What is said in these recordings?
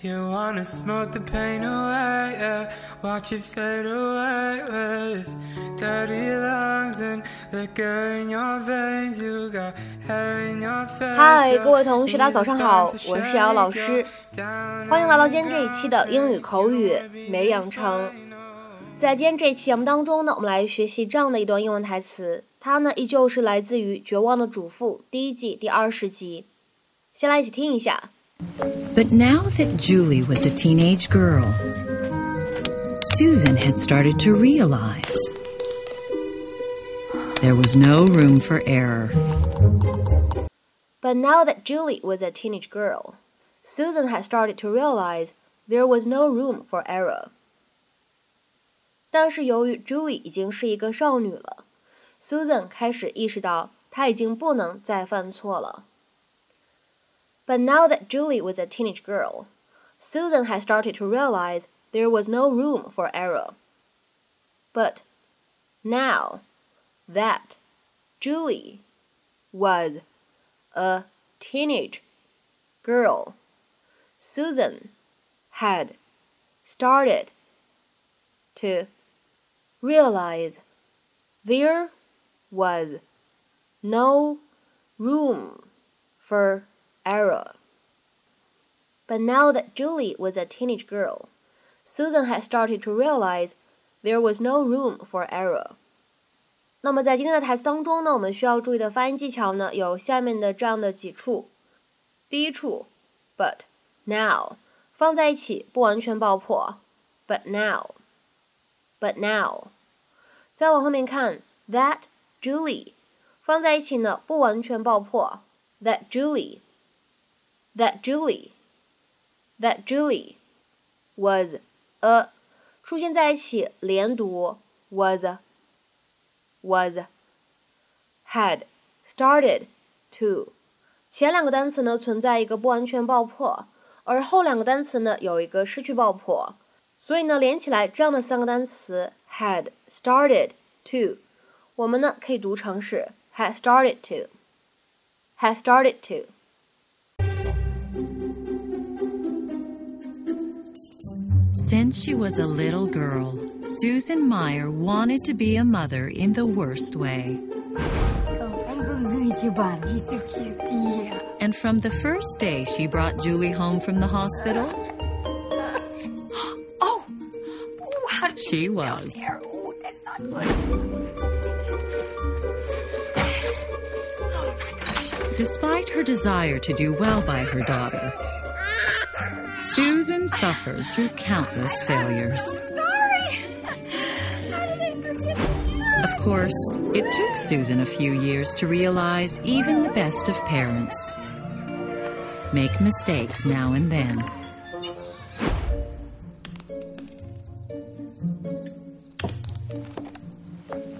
You wanna smoke the pain away, yeah. Watch it fade away with dirty lungs and liquor in your veins. You got hair in your face. 嗨，各位同学，大家早上好，我是瑶老师，欢迎来到今天这一期的英语口语每日养成。在今天这一期节目当中呢，我们来学习这样的一段英文台词，它呢依旧是来自于《绝望的主妇》第一季第二十集。先来一起听一下。But now that Julie was a teenage girl, Susan had started to realize there was no room for error. But now that Julie was a teenage girl, Susan had started to realize there was no room for error. 但是由于 Julie 已经是一个少女了，Susan 开始意识到她已经不能再犯错了。 But now that Julie was a teenage girl, Susan had started to realize there was no room for error. But now that Julie was a teenage girl, Susan had started to realize there was no room for error. But now that Julie was a teenage girl, Susan had started to realize there was no room for error. 那么在今天的台词当中呢，我们需要注意的发音技巧呢，有下面的这样的几处。第一处，but now 放在一起不完全爆破，but now，but now。再往后面看，that Julie 放在一起呢不完全爆破，that Julie。 That Julie that Julie was a 出现在一起连读 was was had started to 前两个单词呢存在一个不完全爆破，而后两个单词呢有一个失去爆破，所以呢连起来这样的三个单词 had started to，我们呢可以读成是 had started to had started to。Since she was a little girl, Susan Mayer wanted to be a mother in the worst way. And from the first day she brought Julie home from the hospital, oh, she was. Oh. Despite her desire to do well by her daughter, Susan suffered through countless failures. Of course, it took Susan a few years to realize even the best of parents make mistakes now and then.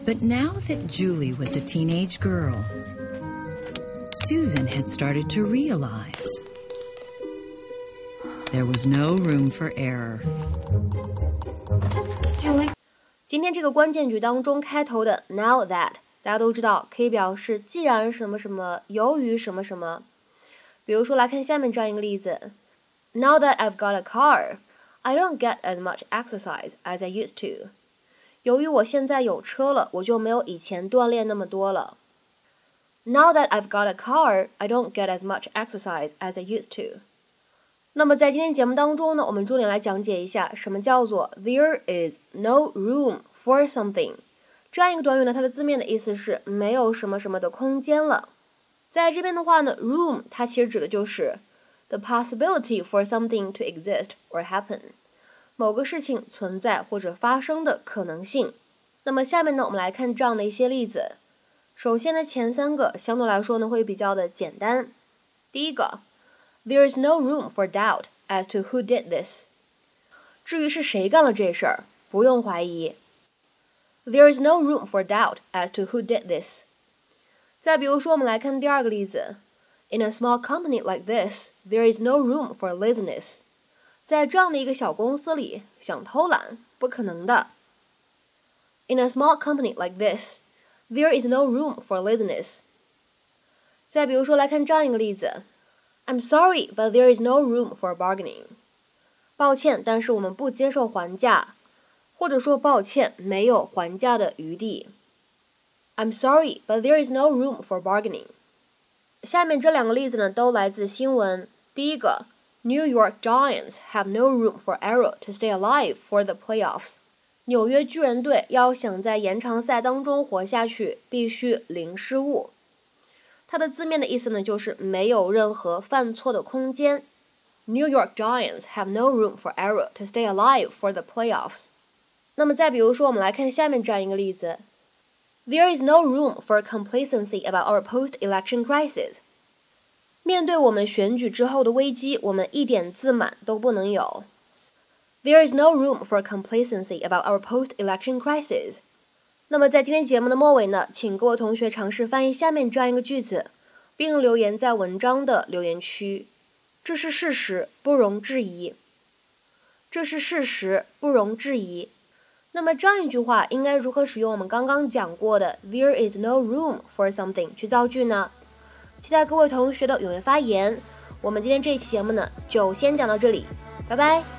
But now that Julie was a teenage girl, Susan had started to realize there was no room for error. 今天这个关键句当中开头的 now that 大家都知道可以表示既然什么什么，由于什么什么。比如说来看下面这样一个例子：Now that I've got a car, I don't get as much exercise as I used to. 由于我现在有车了，我就没有以前锻炼那么多了。Now that I've got a car, I don't get as much exercise as I used to. 那么在今天节目当中呢，我们重点来讲解一下什么叫做 there is no room for something 这样一个短语呢？它的字面的意思是没有什么什么的空间了。在这边的话呢，room 它其实指的就是 the possibility for something to exist or happen 某个事情存在或者发生的可能性。那么下面呢，我们来看这样的一些例子。首先呢，前三个相对来说呢会比较的简单。第一个。There is no room for doubt as to who did this。至于是谁干了这事儿，不用怀疑。There is no room for doubt as to who did this。再比如说，我们来看第二个例子。In a small company like this, there is no room for laziness。在这样的一个小公司里，想偷懒不可能的。In a small company like this, there is no room for laziness。再比如说，来看这样一个例子。 I'm sorry, but there is no room for bargaining。抱歉，但是我们不接受还价，或者说抱歉，没有还价的余地。I'm sorry, but there is no room for bargaining。下面这两个例子呢，都来自新闻。第一个，New York Giants have no room for error to stay alive for the playoffs。纽约巨人队要想在延长赛当中活下去，必须零失误。它的字面的意思呢，就是没有任何犯错的空间。New York Giants have no room for error to stay alive for the playoffs。那么再比如说，我们来看下面这样一个例子：There is no room for complacency about our post-election crisis。面对我们选举之后的危机，我们一点自满都不能有。There is no room for complacency about our post-election crisis。 那么在今天节目的末尾呢，请各位同学尝试翻译下面这样一个句子，并留言在文章的留言区。这是事实，不容置疑。这是事实，不容置疑。那么这样一句话应该如何使用我们刚刚讲过的 "There is no room for something" 去造句呢？期待各位同学的踊跃发言。我们今天这一期节目呢，就先讲到这里，拜拜。